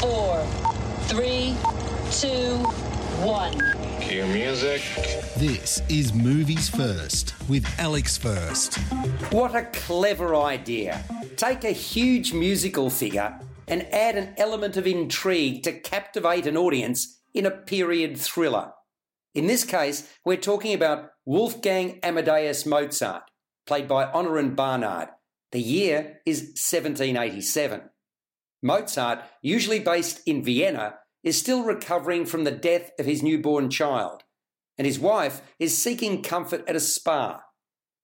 four, three, two, one. Cue music. This is Movies First with Alex First. What a clever idea. Take a huge musical figure and add an element of intrigue to captivate an audience in a period thriller. In this case, we're talking about Wolfgang Amadeus Mozart, played by Aneurin Barnard. The year is 1787. Mozart, usually based in Vienna, is still recovering from the death of his newborn child, and his wife is seeking comfort at a spa.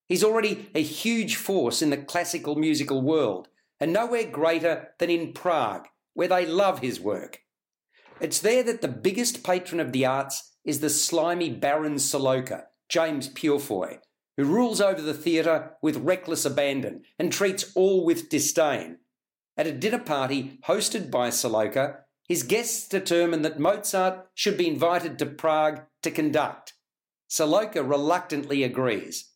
He's already a huge force in the classical musical world, and nowhere greater than in Prague, where they love his work. It's there that the biggest patron of the arts is the slimy Baron Saloka, James Purefoy, who rules over the theatre with reckless abandon and treats all with disdain. At a dinner party hosted by Saloka, his guests determined that Mozart should be invited to Prague to conduct. Saloka reluctantly agrees.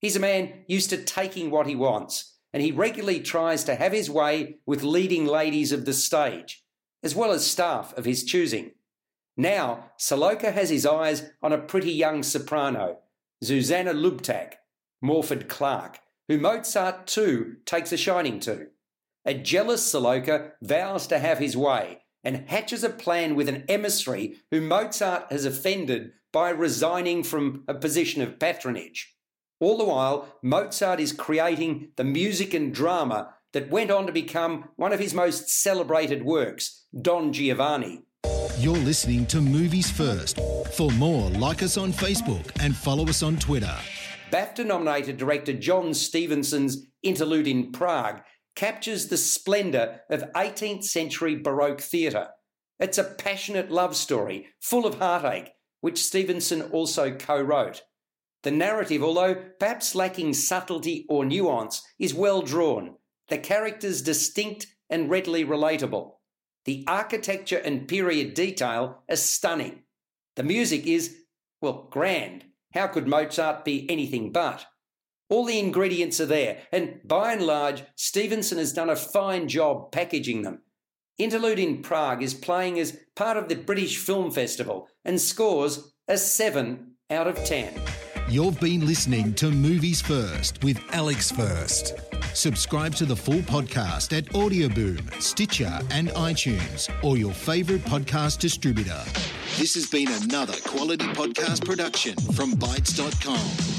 He's a man used to taking what he wants, and he regularly tries to have his way with leading ladies of the stage, as well as staff of his choosing. Now, Saloka has his eyes on a pretty young soprano, Zuzanna Lubtak, Morfydd Clark, who Mozart too takes a shining to. A jealous Saloka vows to have his way and hatches a plan with an emissary who Mozart has offended by resigning from a position of patronage. All the while, Mozart is creating the music and drama that went on to become one of his most celebrated works, Don Giovanni. You're listening to Movies First. For more, like us on Facebook and follow us on Twitter. BAFTA nominated director John Stephenson's Interlude in Prague captures the splendour of 18th century Baroque theatre. It's a passionate love story, full of heartache, which Stephenson also co wrote. The narrative, although perhaps lacking subtlety or nuance, is well drawn, the characters distinct and readily relatable. The architecture and period detail are stunning. The music is, well, grand. How could Mozart be anything but? All the ingredients are there, and by and large, Stephenson has done a fine job packaging them. Interlude in Prague is playing as part of the British Film Festival and scores a 7 out of 10. You've been listening to Movies First with Alex First. Subscribe to the full podcast at Audioboom, Stitcher, and iTunes, or your favourite podcast distributor. This has been another quality podcast production from Bytes.com.